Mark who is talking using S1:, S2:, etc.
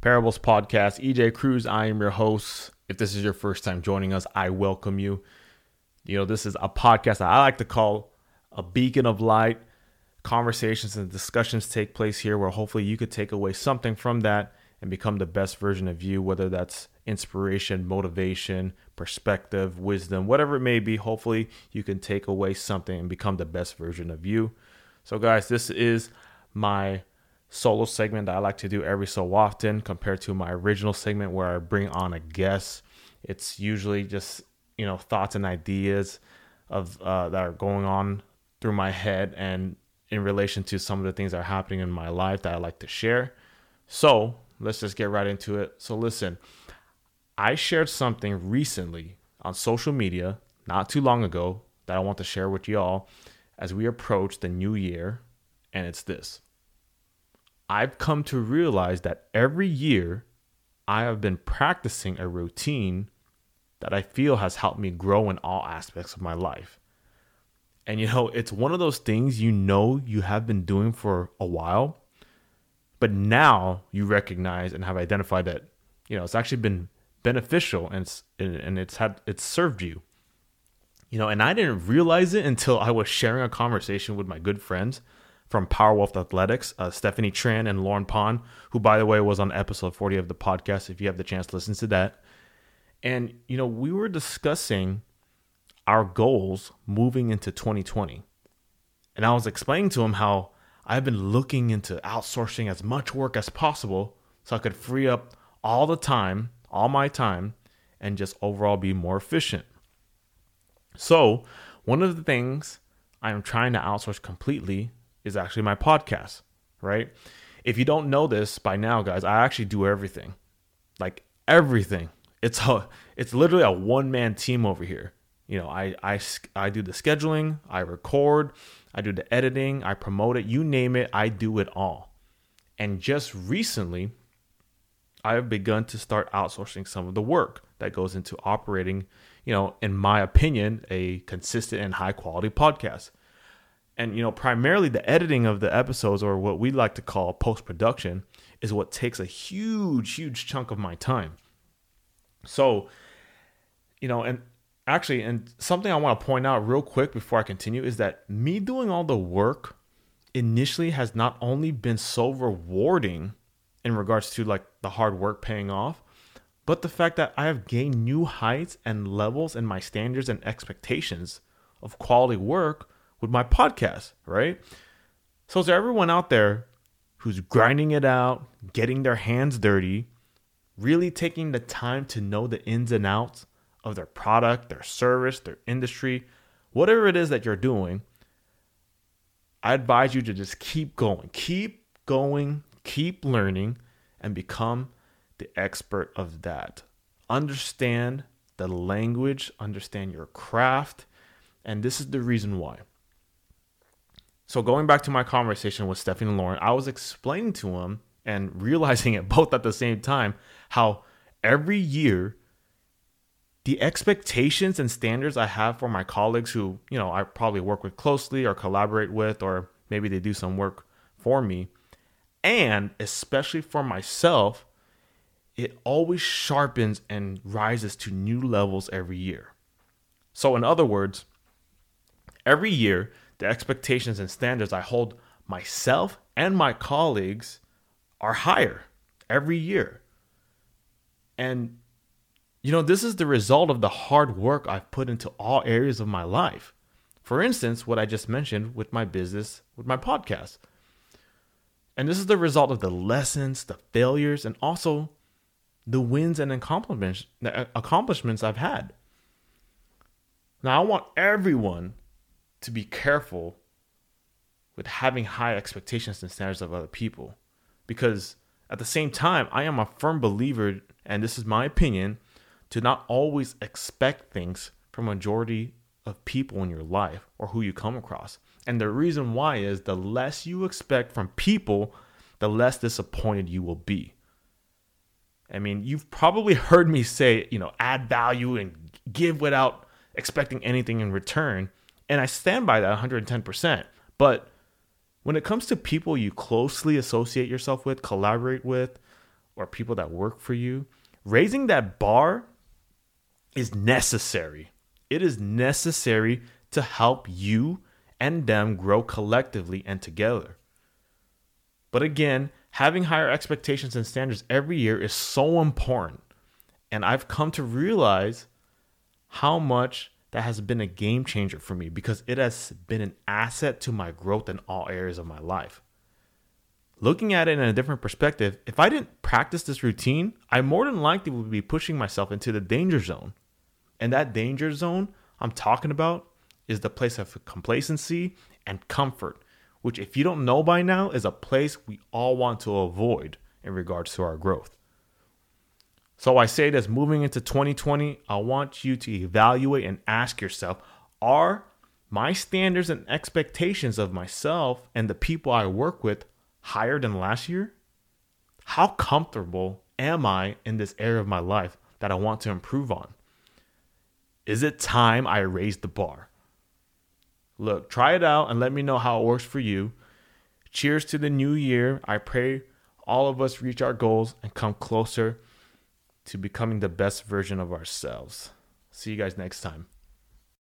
S1: Parables Podcast. EJ Cruz, I am your host. If this is your first time joining us, I welcome you. You know, this is a podcast that I like to call a beacon of light. Conversations and discussions take place here where hopefully you could take away something from that and become the best version of you, whether that's inspiration, motivation, perspective, wisdom, whatever it may be. Hopefully, you can take away something and become the best version of you. So, guys, this is my solo segment that I like to do every so often compared to my original segment where I bring on a guest. It's usually just, you know, thoughts and ideas of uh, that are going on through my head and in relation to some of the things that are happening in my life that I like to share. So, let's just get right into it. So, listen, I shared something recently on social media not too long ago that I want to share with y'all as we approach the new year, and it's this. I've come to realize that every year I have been practicing a routine that I feel has helped me grow in all aspects of my life. And you know, it's one of those things you know you have been doing for a while, but now you recognize and have identified that you know it's actually been beneficial and it's and it's had it's served you you know and i didn't realize it until i was sharing a conversation with my good friends from power wealth athletics uh, stephanie tran and lauren pond who by the way was on episode 40 of the podcast if you have the chance to listen to that and you know we were discussing our goals moving into 2020 and i was explaining to him how i've been looking into outsourcing as much work as possible so i could free up all the time all my time and just overall be more efficient. So, one of the things I'm trying to outsource completely is actually my podcast, right? If you don't know this by now, guys, I actually do everything. Like everything. It's a it's literally a one man team over here. You know, I I I do the scheduling, I record, I do the editing, I promote it, you name it, I do it all. And just recently, I have begun to start outsourcing some of the work that goes into operating, you know, in my opinion, a consistent and high quality podcast. And, you know, primarily the editing of the episodes or what we like to call post production is what takes a huge, huge chunk of my time. So, you know, and actually, and something I want to point out real quick before I continue is that me doing all the work initially has not only been so rewarding in regards to like the hard work paying off, but the fact that I have gained new heights and levels in my standards and expectations of quality work with my podcast, right? So, to everyone out there who's grinding it out, getting their hands dirty, really taking the time to know the ins and outs of their product, their service, their industry, whatever it is that you're doing, I advise you to just keep going. Keep going, keep learning and become the expert of that. Understand the language, understand your craft, and this is the reason why. So, going back to my conversation with Stephanie and Lauren, I was explaining to him and realizing it both at the same time how every year the expectations and standards I have for my colleagues who, you know, I probably work with closely or collaborate with, or maybe they do some work for me, and especially for myself, it always sharpens and rises to new levels every year. So, in other words, every year, the expectations and standards I hold myself and my colleagues are higher every year. And, you know, this is the result of the hard work I've put into all areas of my life. For instance, what I just mentioned with my business, with my podcast. And this is the result of the lessons, the failures, and also the wins and accomplishments, accomplishments I've had. Now, I want everyone to be careful with having high expectations and standards of other people because at the same time, I am a firm believer, and this is my opinion, to not always expect things from majority of people in your life or who you come across. And the reason why is the less you expect from people, the less disappointed you will be. I mean, you've probably heard me say, you know, add value and give without expecting anything in return. And I stand by that 110%. But when it comes to people you closely associate yourself with, collaborate with, or people that work for you, raising that bar is necessary. It is necessary to help you and them grow collectively and together. But again, having higher expectations and standards every year is so important. And I've come to realize how much that has been a game changer for me because it has been an asset to my growth in all areas of my life. Looking at it in a different perspective, if I didn't practice this routine, I more than likely would be pushing myself into the danger zone. And that danger zone I'm talking about is the place of complacency and comfort, which, if you don't know by now, is a place we all want to avoid in regards to our growth. So I say this moving into 2020, I want you to evaluate and ask yourself are my standards and expectations of myself and the people I work with higher than last year? How comfortable am I in this area of my life that I want to improve on? Is it time I raise the bar? Look, try it out and let me know how it works for you. Cheers to the new year. I pray all of us reach our goals and come closer to becoming the best version of ourselves. See you guys next time.